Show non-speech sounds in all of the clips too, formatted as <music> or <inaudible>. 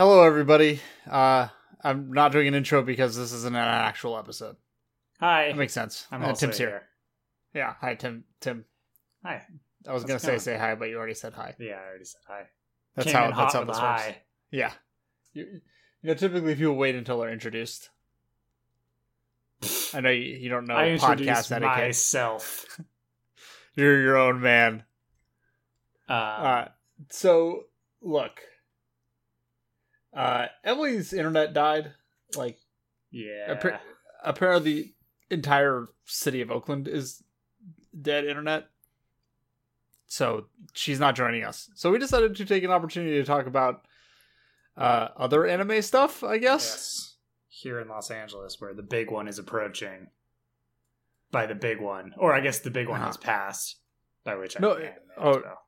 Hello, everybody. Uh, I'm not doing an intro because this isn't an actual episode. Hi. That makes sense. I'm Uh, Tim's here. Yeah. Hi, Tim. Tim. Hi. I was How's gonna say going? say hi, but you already said hi. Yeah, I already said hi. That's Came how. That's how this works. hi. Yeah. You, you know, typically people wait until they're introduced. I know you, you don't know I podcast etiquette. myself. <laughs> You're your own man. Uh, Uh, so look, uh, Emily's internet died. Like yeah. appa- apparently, the entire city of Oakland is dead internet. So she's not joining us. So we decided to take an opportunity to talk about uh, other anime stuff. I guess. yes. Here in Los Angeles, where the big one is approaching. By the big one, or I guess the big one Uh-huh. has passed. By which I No, mean anime oh, well.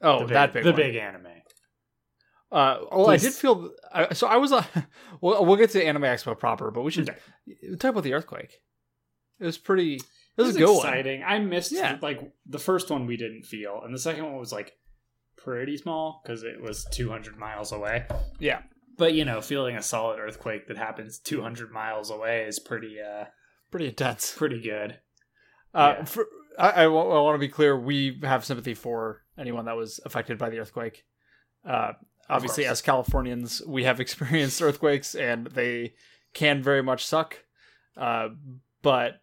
Oh, the big, that big. the one. big anime. Uh, oh, I did feel. I, so I was. Uh, <laughs> we'll, we'll get to Anime Expo proper, but we should talk about the earthquake. It was pretty. It was, a good one. exciting. I missed Yeah. like the first one we didn't feel, and the second one was like pretty small because it was 200 miles away. Yeah. But you know, feeling a solid earthquake that happens 200 miles away is pretty uh Pretty intense. pretty good. Uh, Yeah. for, I, I, want to be clear. We have sympathy for anyone that was affected by the earthquake. Uh, obviously, as Californians, we have <laughs> experienced earthquakes, and they can very much suck. Uh, but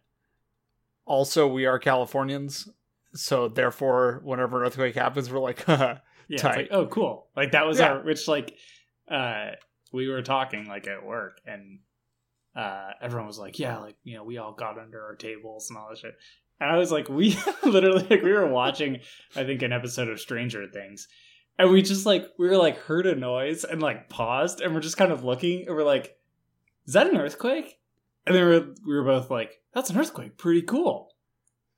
also, we are Californians, so therefore, whenever an earthquake happens, we're like, <laughs> Yeah, like oh cool. Like that was Yeah. our which like uh we were talking like at work and uh everyone was like, Yeah, like you know, we all got under our tables and all that shit. And I was like, we <laughs> literally like we were watching I think an episode of Stranger Things. And we just like we were like heard a noise and like paused and we're just kind of looking and we're like, Is that an earthquake? And then we were, we were both like, That's an earthquake, pretty cool.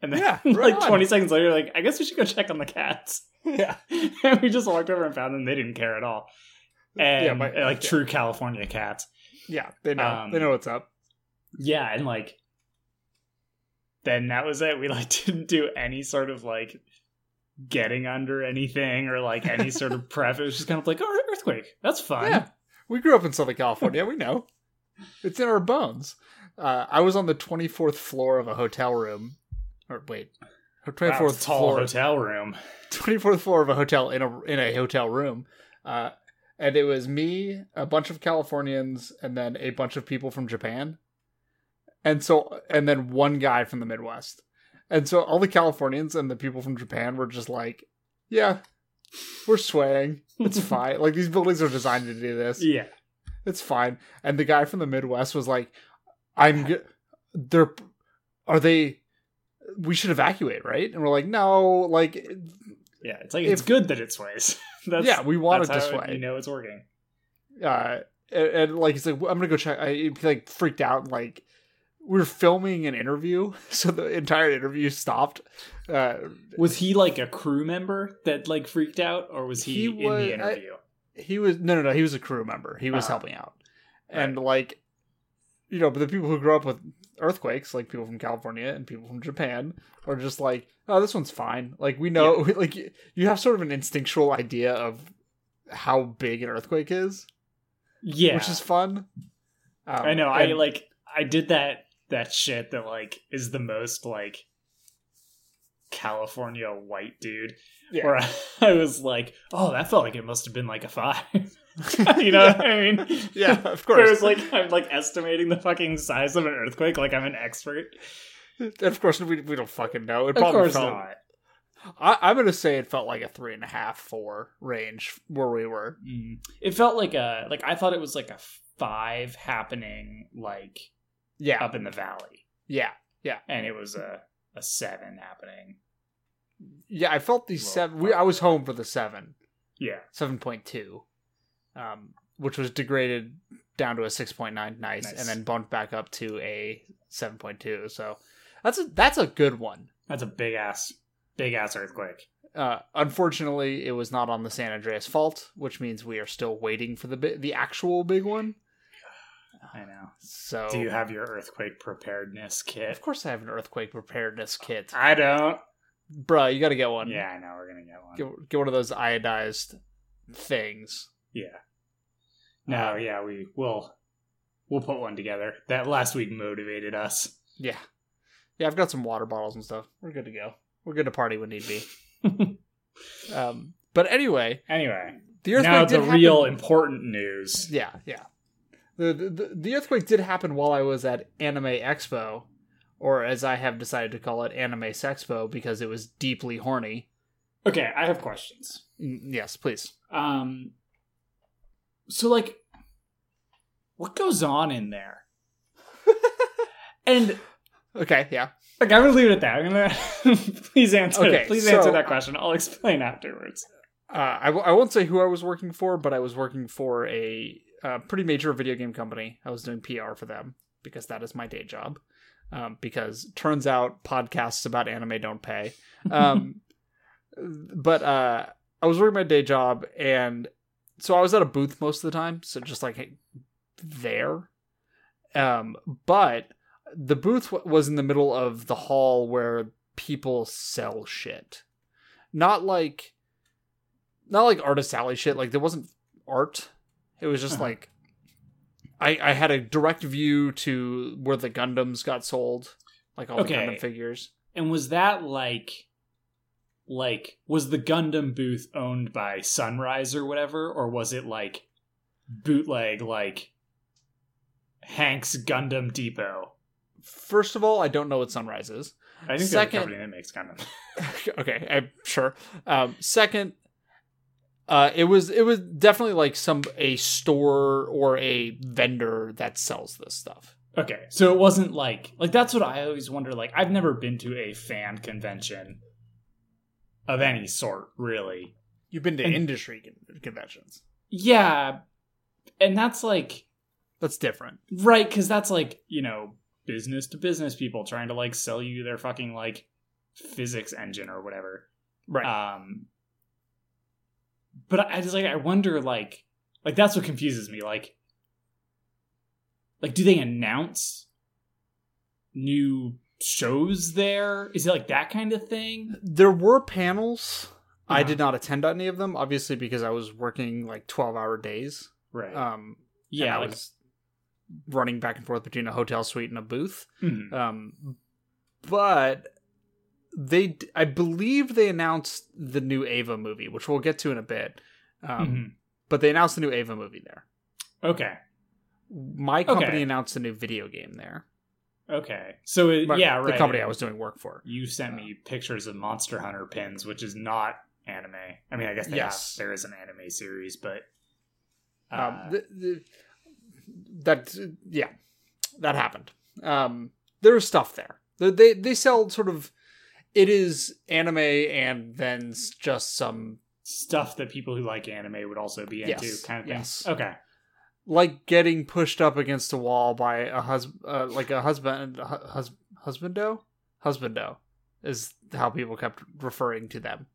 And then Yeah, <laughs> right like on. 20 seconds later, like, I guess we should go check on the cats <laughs> yeah, <laughs> and we just walked over and found them. They didn't care at all. And Yeah, but- uh, like yeah. true California cats. yeah, they know, Um, they know what's up. Yeah, and like then that was it. We like didn't do any sort of like getting under anything or like any sort of prep. It was just kind of like, oh, earthquake. That's fun. Yeah, we grew up in Southern California. we know it's in our bones. Uh, I was on the twenty fourth floor of a hotel room, or wait, 24th Wow, fourth it's a tall floor, hotel room. twenty fourth floor of a hotel in a in a hotel room, uh, and it was me, a bunch of Californians, and then a bunch of people from Japan, and so and then one guy from the Midwest, and so all the Californians and the people from Japan were just like, yeah, we're swaying, it's <laughs> fine. Like these buildings are designed to do this. Yeah. It's fine. And the guy from the Midwest was like, "I'm good. They're are they? We should evacuate, right?" And we're like, "No, like, Yeah. It's like it's good that it sways. <laughs> That's yeah, we want it to sway." You know it's working. uh, and, and like he's like, "I'm gonna go check." I he, like freaked out. and, Like we were filming an interview, <laughs> so the entire interview stopped. Uh, Was he like a crew member that like freaked out, or was he, He in was- the I- interview? he was no, no, no. He was a crew member. He was Ah. helping out, and like, you know, but the people who grew up with earthquakes, like people from California and people from Japan, are just like, oh, this one's fine. Like we know, <laughs> like you have sort of an instinctual idea of how big an earthquake is, yeah, which is fun. Um, I know. I like. I did that. That shit that like is the most like California white dude. Yeah. Where I, <laughs> I was like, oh, that felt like it must have been like a five. <laughs> you know what <laughs> I mean? yeah, of Where course. it's like I'm like estimating the fucking size of an earthquake, like I'm an expert. And of course, we, we don't fucking know. It Of probably course felt. not. I, I'm gonna say it felt like a three and a half, four range where we were. Mm. It felt like a like I thought it was like a five happening like Yeah, up in the valley, yeah. Yeah and it was a a seven happening. Yeah, I felt the seven. We, I was home for the seven, Yeah. seven point two, um, which was degraded down to a six point nine, nice, Nice. and then bumped back up to a seven point two. So that's a that's a good one. That's a big ass, big ass earthquake. Uh, unfortunately, it was not on the San Andreas fault, which means we are still waiting for the bi- the actual big one. I know. So, Do you have your earthquake preparedness kit? of course, I have an earthquake preparedness kit, I don't. bruh. You got to get one. Yeah, I know. We're gonna get one. get, get one of those iodized things. Yeah. No, yeah, we will. We'll put one together. That last week motivated us. Yeah. Yeah, I've got some water bottles and stuff. We're good to go. We're good to party when need be. <laughs> Um, but anyway, anyway, the earthquake now did the happen- real important news. Yeah, yeah. The, the the earthquake did happen while I was at Anime Expo, or as I have decided to call it, Anime Sexpo, because it was deeply horny. Okay, I have questions. Mm, Yes, please. Um, so like, what goes on in there? <laughs> and Okay, yeah. like, I'm gonna leave it at that. I'm gonna <laughs> please answer. Okay, please so- answer that question. I'll explain afterwards. Uh, I, w- I won't say who I was working for, but I was working for a, uh pretty major video game company. I was doing PR for them because that is my day job. Um, because turns out podcasts about anime don't pay. Um, <laughs> but uh, I was working my day job, and so I was at a booth most of the time, so just like there. Um, but the booth w- was in the middle of the hall where people sell shit, not like not like artist alley shit. Like there wasn't art. It was just Uh-huh. like I I had a direct view to where the Gundams got sold, like all Okay. the Gundam figures. And was that like, like, was the Gundam booth owned by Sunrise or whatever, or was it like bootleg, like Hank's Gundam Depot? First of all, I don't know what Sunrise is. I think Second- company that makes Gundam. <laughs> okay, I'm sure. Um, second, uh, it was it was definitely like some a store or a vendor that sells this stuff. Okay, so it wasn't like like that's what I always wonder. Like I've never been to a fan convention of any sort, really. You've been to And- industry con- conventions. Yeah, and that's like That's different. right because that's like you know business to business people trying to like sell you their fucking like physics engine or whatever. Right. Um, but I I just like I wonder like like that's what confuses me. Like, like do they announce new shows there? Is it like that kind of thing? there were panels. I Uh-huh. did not attend any of them, obviously because I was working like twelve hour days. Right. Um, yeah. I Like, was running back and forth between a hotel suite and a booth. mhm. Um, but they, I believe they announced the new Ava movie, which we'll get to in a bit. Um, Mhm. But they announced the new Ava movie there. Okay. My company Okay. announced a new video game there. Okay. So it, My- yeah, right. The company I was doing work for. You sent me pictures of Monster Hunter pins, which is not anime. I mean, I guess Yes. have, there is an anime series, but uh, um, the, the, that yeah, that happened. Um, there was stuff there. They they sell sort of. It is anime and then just some stuff that people who like anime would also be into, Yes, kind of thing. yes. Okay. like getting pushed up against a wall by a husband, uh, like a husband, hus- husbando, husbando, is how people kept referring to them.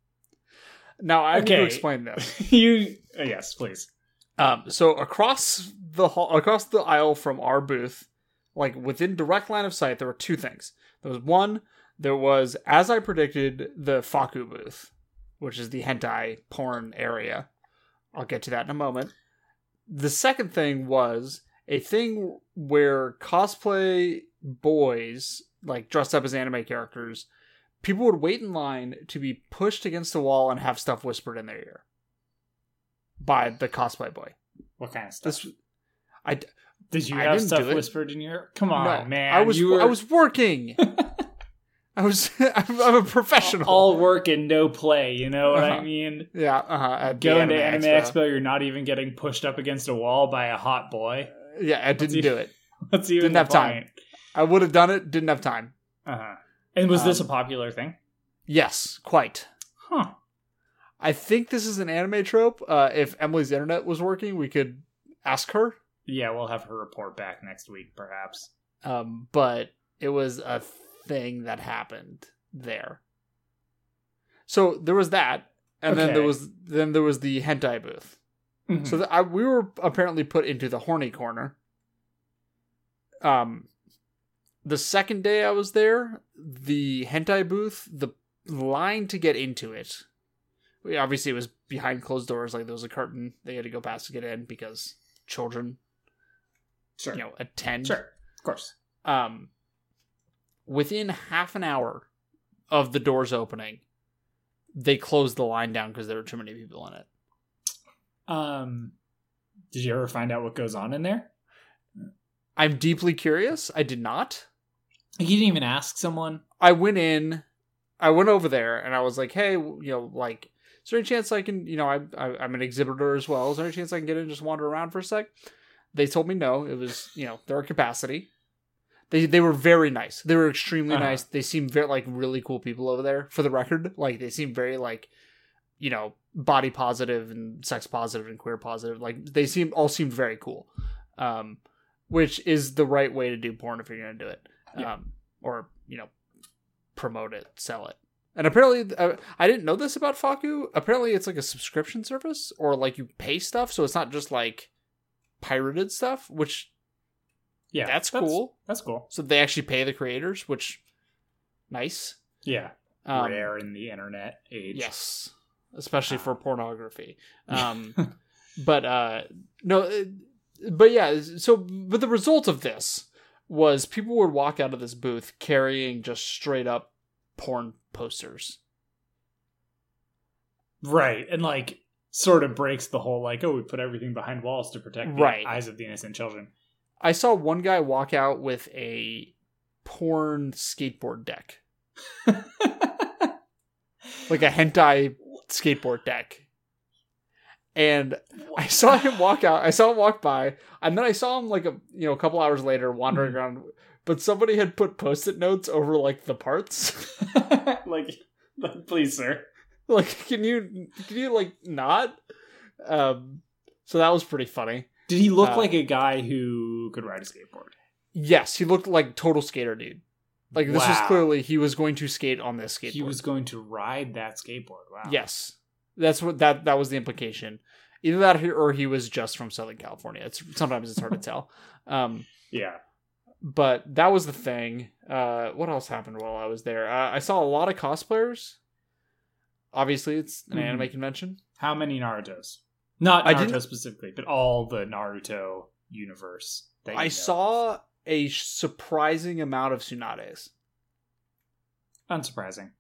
Now I need to explain this. <laughs> you uh, yes, please. Um, so across the hall, across the aisle from our booth, like within direct line of sight, there were two things. There was one, there was, as I predicted, the Fakku booth, which is the hentai porn area. I'll get to that in a moment. The second thing was a thing where cosplay boys, like dressed up as anime characters, people would wait in line to be pushed against the wall and have stuff whispered in their ear by the cosplay boy. What kind of stuff? This I Did you I have stuff whispered in your? Come on, no, man. I was You were I was working. <laughs> I was <laughs> I'm, I'm a professional. all work and no play. You know what I Uh-huh. mean? yeah, uh-huh, Going to Anime Expo. Expo. you're not even getting pushed up against a wall by a hot boy. Yeah, I didn't do it. <laughs> What's even Didn't have time. I would have done it. Didn't have time. Uh-huh. And was this a Um, popular thing? Yes, quite. Huh. I think this is an anime trope. Uh, if Emily's internet was working, we could ask her. Yeah, we'll have her report back next week, perhaps. Um, but it was a thing that happened there. So there was that, and then there was then there was the hentai booth. Mhm. So the, I, we were apparently put into the horny corner. Um, the second day I was there, the hentai booth, the line to get into it, we- obviously it was behind closed doors. Like there was a curtain they had to go past to get in because children, Sure. you know, attend. Sure. Of course. Um, within half an hour of the doors opening, they closed the line down because there were too many people in it. Um, did you ever find out what goes on in there? I'm deeply curious. I did not. You didn't even ask someone. I went in, I went over there, and I was like, "Hey, you know, like, is there any chance I can, you know, I, I I'm an exhibitor as well. Is there any chance I can get in and just wander around for a sec?" They told me no. It was, you know, their capacity. They they were very nice. They were extremely Uh-huh. nice. They seemed very like really cool people over there. For the record, like they seemed very like, you know, body positive and sex positive and queer positive. Like they seem all seemed very cool. Um, which is the right way to do porn if you're gonna do it. Yeah. Um, or you know, promote it, sell it. And apparently, uh, I didn't know this about Fakku. Apparently, it's like a subscription service, or like you pay stuff, so it's not just like pirated stuff. Which Yeah, That's cool. That's cool. so they actually pay the creators, which nice. Yeah, Um, rare in the internet age. Yes, especially for Ah. pornography. <laughs> Um, but uh, no, uh, but yeah. So, but the result of this was people would walk out of this booth carrying just straight up porn posters. right, and like sort of breaks the whole like, oh, we put everything behind walls to protect the Right. eyes of the innocent children. I saw one guy walk out with a porn skateboard deck, <laughs> like a hentai skateboard deck. And I saw him walk out. I saw him walk by, and then I saw him like a you know a couple hours later wandering around. But somebody had put post-it notes over like the parts. <laughs> <laughs> like, like, please, sir. like, can you can you like not? Um, so that was pretty funny. Did he look Uh, like a guy who could ride a skateboard? Yes, he looked like total skater dude. Like this was clearly he was going to skate on this skateboard. He was going to ride that skateboard. Wow. Yes, that's what that that was the implication. Either that or he was just from Southern California. It's sometimes it's hard to tell. <laughs> Um, Yeah. but that was the thing. Uh, what else happened while I was there? Uh, I saw a lot of cosplayers. Obviously, it's an Mhm. anime convention. How many Naruto's? Not I Naruto didn't- specifically, but all the Naruto universe. I know. saw a surprising amount of Tsunade's. Unsurprising.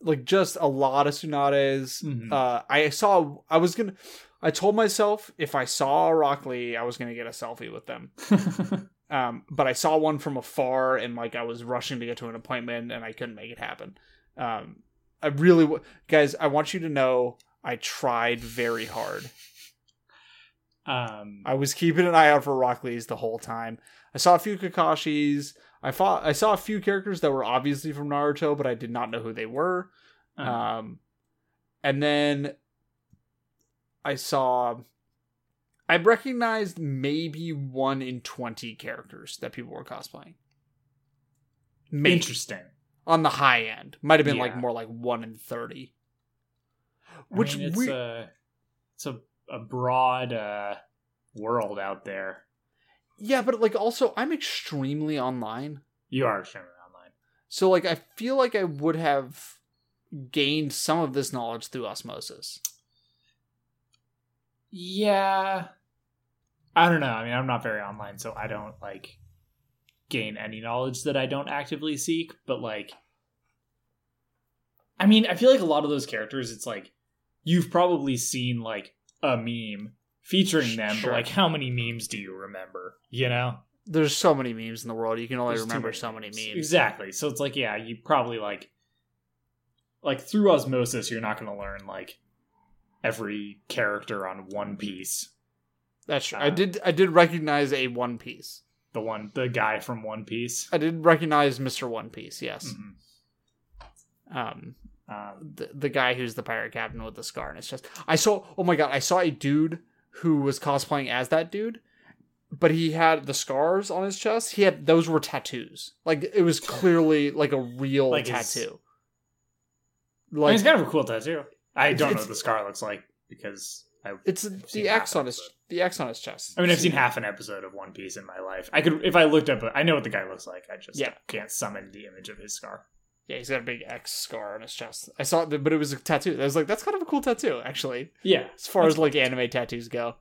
Like just a lot of Tsunade's. Mhm. Uh, I saw. I was gonna. I told myself if I saw Rock Lee, I was gonna get a selfie with them. <laughs> Um, but I saw one from afar, and like I was rushing to get to an appointment, and I couldn't make it happen. Um, I really, w- guys, I want you to know I tried very hard. um, I was keeping an eye out for Rock Lee's the whole time. I saw a few Kakashis. I fought. I saw a few characters that were obviously from Naruto, but I did not know who they were. uh, Um, and then I saw. I recognized maybe one in twenty characters that people were cosplaying. Maybe interesting. on the high end, might have been like more like one in thirty. I Which mean, it's we, a it's a, a broad uh, world out there. yeah, but like also I'm extremely online, You are extremely online. so like I feel like I would have gained some of this knowledge through osmosis. Yeah. I don't know. I mean, I'm not very online, so I don't like gain any knowledge that I don't actively seek, but like I mean, I feel like a lot of those characters it's like you've probably seen like a meme featuring them, Sure. but like how many memes do you remember, you know? There's so many memes in the world. You can only There's remember so many memes. Exactly. So it's like, yeah, you probably like like through osmosis, you're not going to learn like every character on One Piece. That's true. Uh, I did. I did recognize a One Piece. The one, the guy from One Piece. I did recognize Mister One Piece. Yes. Mhm. Um, Um, the the guy who's the pirate captain with the scar in his chest. I saw. Oh my god! I saw a dude who was cosplaying as that dude, but he had the scars on his chest. He had those were tattoos. Like it was clearly like a real Like his- tattoo. I mean, Like it's kind of a cool tattoo. I don't know what the scar looks like because I. it's the X on his the X on his chest. I mean, I've seen half an episode of One Piece in my life. I could, if I looked up, I know what the guy looks like. I just Yeah. can't summon the image of his scar. Yeah, he's got a big X scar on his chest. I saw it, but it was a tattoo. I was like, that's kind of a cool tattoo, actually. Yeah, as far as like anime tattoos go.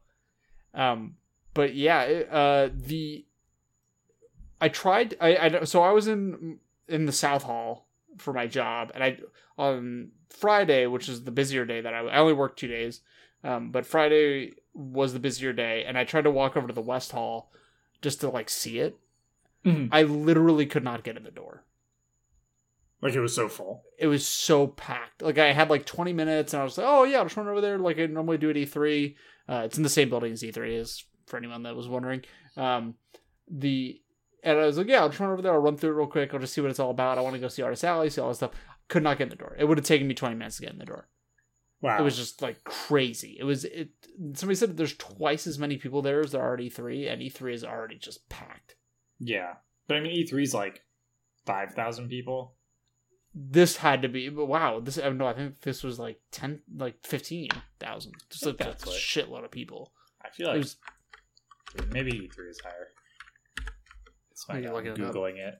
Um, but yeah, uh, the I tried. I, I so I was in in the South Hall for my job, and I on Friday, which is the busier day that I, I only worked two days, um, but Friday was the busier day, and I tried to walk over to the West Hall just to like see it. Mhm. I literally could not get in the door. Like it was so full. It was so packed. Like I had like 20 minutes, and I was like, "Oh yeah, I'll just run over there." Like I normally do at E3. Uh, it's in the same building as E3 is, for anyone that was wondering. Um, the and I was like, "Yeah, I'll just run over there. I'll run through it real quick. I'll just see what it's all about. I want to go see Artist Alley, see all this stuff." Could not get in the door. It would have taken me 20 minutes to get in the door. Wow. It was just like crazy. It was it. Somebody said there's twice as many people there as there are at E3, and E3 is already just packed. yeah. But I mean, E3 is like five thousand people. This had to be, but wow, this I no, I think this was like ten, like fifteen thousand, just I a, think that's a what- shitload of people. I feel It like was maybe E3 is higher. Find You're out. looking it. Googling it.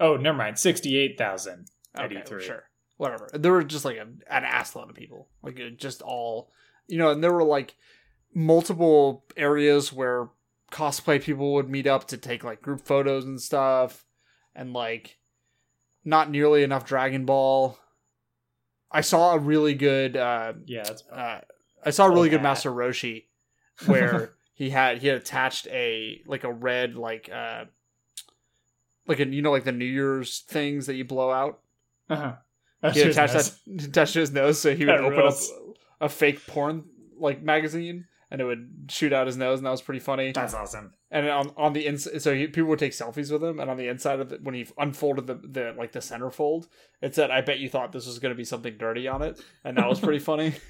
Oh, never mind. Sixty-eight thousand at okay, E3. sure, whatever. There were just like a, an ass load of people, like just all, you know, and there were like multiple areas where cosplay people would meet up to take like group photos and stuff, and like not nearly enough Dragon Ball. I saw a really good uh, Yeah, that's uh, I saw a really good. Master Roshi where <laughs> he had he had attached a like a red like uh like a you know like the New Year's things that you blow out. uh-huh. He had attached that <laughs> attached to his nose so he would That open rules. up a fake porn like magazine and it would shoot out his nose and that was pretty funny. That's awesome. And on on the inside, so he, people would take selfies with him, and on the inside of it, when he unfolded the, the like the centerfold, it said, "I bet you thought this was going to be something dirty on it," and that was pretty <laughs> funny. <laughs>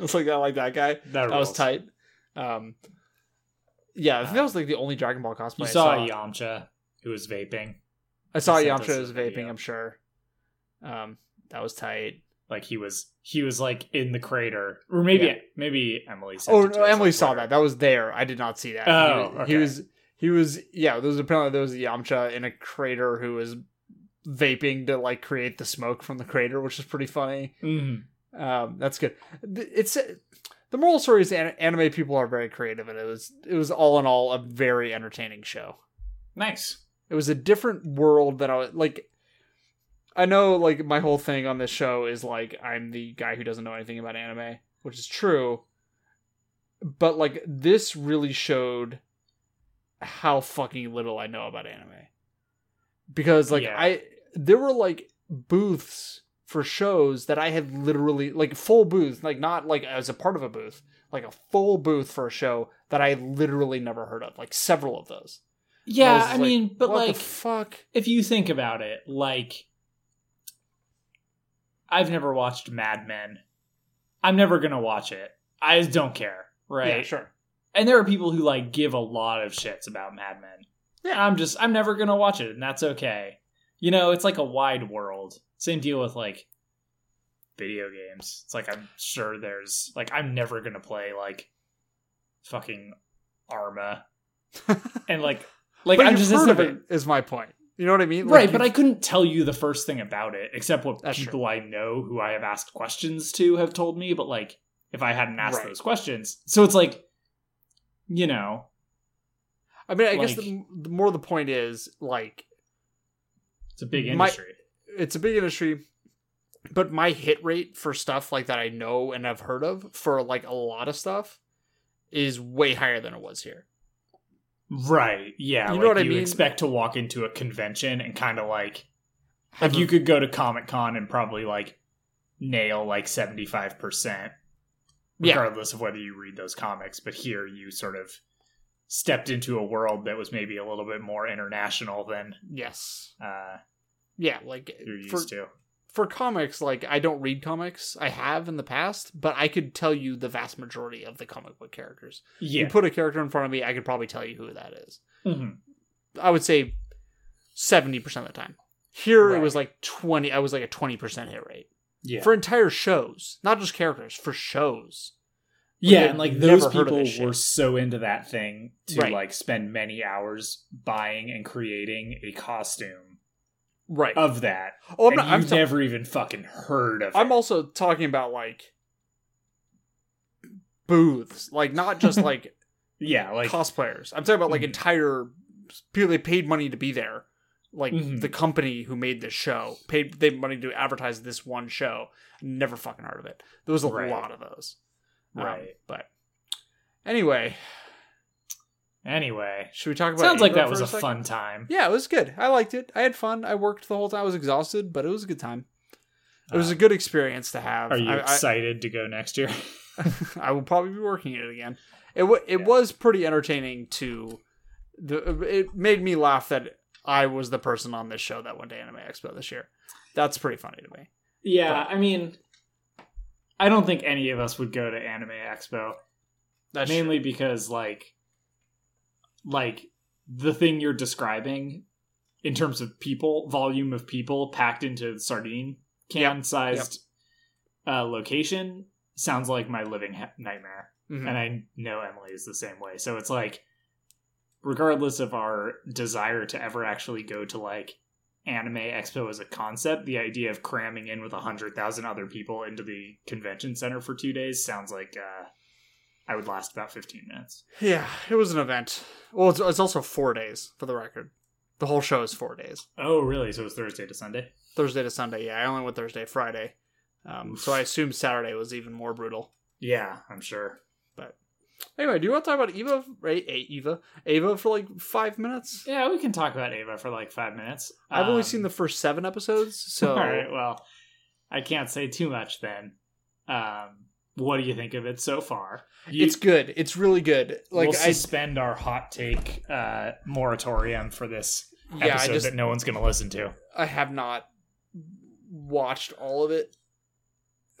It's like I like that guy. That, That was tight. Um, yeah, I think that was like the only Dragon Ball cosplay You I saw saw. Yamcha who was vaping. I saw Yamcha us as vaping. video. I'm sure. Um, that was tight. Like he was he was like in the crater. Or maybe Yeah. maybe Emily sent Oh no, Emily saw that. That was there. I did not see that. Oh, he, was- okay. he was. He was. Yeah, there was apparently there was a Yamcha in a crater who was vaping to like create the smoke from the crater, which is pretty funny. Mhm. Um, that's good. It's the moral story is anime people are very creative, and it was it was all in all a very entertaining show. Nice. It was a different world that I was like. I know, like my whole thing on this show is like I'm the guy who doesn't know anything about anime, which is true. But like this really showed how fucking little I know about anime. Because like Yeah. I there were like booths for shows that I had literally like full booths, like not like as a part of a booth, like a full booth for a show that I literally never heard of, like several of those. Yeah, was I, like, mean, but what like the fuck? if you think about it, like I've never watched Mad Men. I'm never gonna watch it. I just don't care, right? Yeah, sure. And there are people who like give a lot of shits about Mad Men. Yeah. I'm just I'm never gonna watch it, and that's okay. You know, it's like a wide world. Same deal with like video games. It's like I'm sure there's like I'm never gonna play like fucking Arma. <laughs> and like like I'm just it's heard of never it, is my point. You know what I mean? Like, right, but I couldn't tell you the first thing about it except what people I know who I have asked questions to have told me. But like, if I hadn't asked Right. those questions, so it's like, you know, I mean, I guess the, the more the point is like it's a big My- industry. it's a big industry, but my hit rate for stuff like that I know and have heard of for like a lot of stuff is way higher than it was here. Right? Yeah, You like know what I you mean? expect to walk into a convention and kind of like, Have like you could go to Comic Con and probably like nail like seventy five percent, Yeah. regardless of whether you read those comics. But here, you sort of stepped into a world that was maybe a little bit more international than yes, uh, yeah, like you're for used to. For comics, like I don't read comics. I have in the past, but I could tell you the vast majority of the comic book characters. Yeah. You put a character in front of me, I could probably tell you who that is. Mhm. I would say seventy percent of the time. Here it was like twenty. I was like a twenty percent hit rate Yeah. for entire shows, not just characters, for shows. yeah, and like those people were so into that thing to Right. like spend many hours buying and creating a costume Right. of that. oh, I'm not. Ta- never even fucking heard of I'm it. also talking about like booths, like not just <laughs> like Yeah, like cosplayers. I'm talking about like Mhm. entire people. They paid money to be there. Like Mhm. the company who made this show paid they money to advertise this one show. Never fucking heard of it. There was a Right. lot of those. Um, Right. but anyway, anyway. should we talk about? It? Sounds like that was a second? fun time. Yeah, it was good. I liked it. I had fun. I worked the whole time. I was exhausted, but it was a good time. It was Uh, a good experience to have. Are you I, I- excited to go next year? <laughs> I will probably be working it again. It w- it Yeah. was pretty entertaining to the it made me laugh that I was the person on this show that went to Anime Expo this year. That's pretty funny to me. yeah, I mean, I don't think any of us would go to Anime Expo. Mainly because like like the thing you're describing in terms of people volume of people packed into the sardine can sized uh, location sounds like my living ha- nightmare. Mhm. and i know emily is the same way so it's like regardless of our desire to ever actually go to like anime expo as a concept the idea of cramming in with a hundred thousand other people into the convention center for two days sounds like uh i would last about 15 minutes Yeah, it was an event. Well, it's, it's also four days for the record. The whole show is four days. oh really so it was thursday to sunday Thursday to Sunday. Yeah, I only went Thursday, Friday. Um, so I assume Saturday was even more brutal. yeah i'm sure But Anyway, do you want to talk about Eva? Right, Eva, Ava for like five minutes? yeah we can talk about ava for like five minutes I've only Um, seen the first seven episodes, <laughs> so all right well i can't say too much then um what do you think of it so far You- it's good. It's really good. Like we'll I, suspend our hot take uh, moratorium for this yeah, episode just that no one's going to listen to. I have not watched all of it.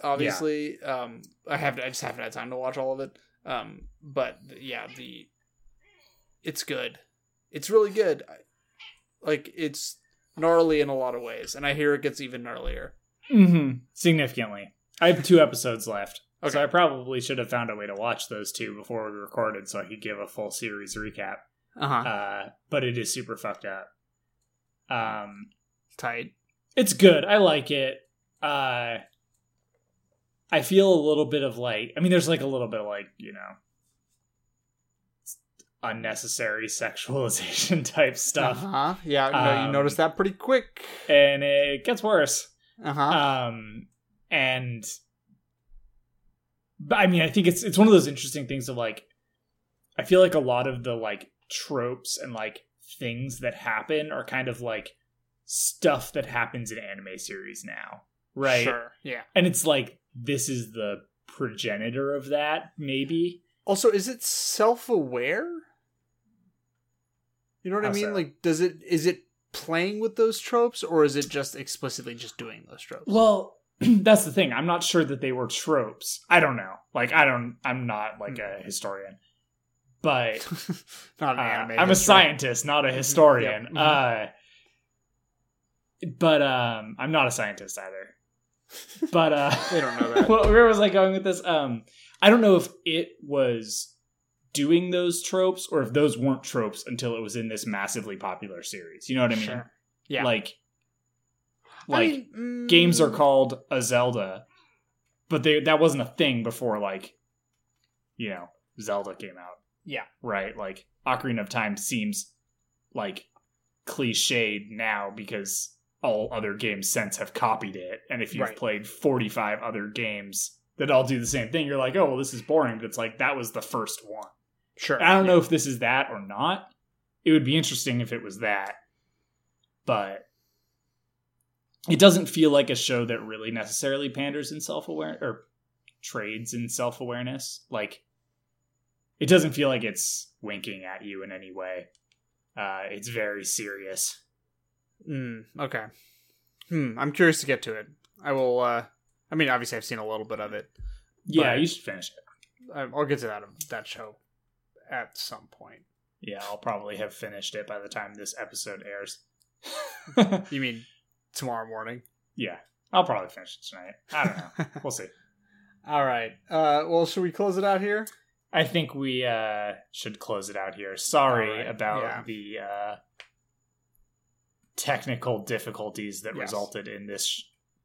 Obviously, um, I have. I just haven't had time to watch all of it. Um, but yeah, the it's good. It's really good. I- Like it's gnarly in a lot of ways, and I hear it gets even gnarlier. Mm-hmm. Significantly. I have two episodes left. Okay. So I probably should have found a way to watch those two before we recorded so I could give a full series recap. Uh huh. Uh, but it is super fucked up. Um, Tight. it's good. I like it. Uh, I feel a little bit of like, I mean, there's like a little bit of like, you know, unnecessary <laughs> sexualization type stuff. Uh huh. Yeah. no, you notice that pretty quick. And it gets worse. Uh huh. Um, and, but I mean, I think it's, it's one of those interesting things of like, I feel like a lot of the like tropes and like things that happen are kind of like stuff that happens in anime series now. Right. Sure. Yeah. and it's like this is the progenitor of that maybe Also, is it self-aware? You know what I mean? so? Like, does it is it playing with those tropes, or is it just explicitly just doing those tropes? well <clears throat> that's the thing i'm not sure that they were tropes i don't know like i don't i'm not like a historian but <laughs> Not an uh, i'm a scientist not a historian Yep. uh but um i'm not a scientist either <laughs> but uh They don't know that. <laughs> well, where was I going with this? Um, I don't know if it was doing those tropes or if those weren't tropes until it was in this massively popular series. You know what I mean? Sure. Yeah. Like, I like mean, mm, games are called a Zelda, but they that wasn't a thing before. Like, you know, Zelda came out. Yeah. Right. Like Ocarina of Time seems like cliched now because all other games since have copied it. And if you've Right. played 45 other games that all do the same thing, you're like, oh, well, this is boring. But it's like, that was the first one. Sure. I don't know if this is that or not. It would be interesting if it was that. But it doesn't feel like a show that really necessarily panders in self awareness or trades in self awareness. Like, it doesn't feel like it's winking at you in any way. Uh, it's very serious. Mm, okay. Hmm. I'm curious to get to it. I will. uh I mean, obviously, I've seen a little bit of it. Yeah, you should finish it. I'll get to that that show at some point. Yeah, I'll probably have finished it by the time this episode airs. You mean <laughs> tomorrow morning? yeah, I'll probably finish it tonight. I don't know. <laughs> We'll see. All right. Uh, well, should we close it out here? I think we uh, should close it out here. Sorry right, about yeah. the uh, technical difficulties that Yes. resulted in this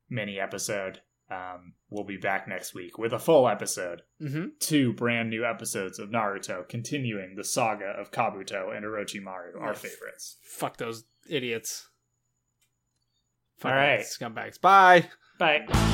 mini episode. Um, we'll be back next week with a full episode. Mm-hmm. Two brand new episodes of Naruto, continuing the saga of Kabuto and Orochimaru, our Yes. favorites. Fuck those idiots. All right. Scumbags. Bye. Bye.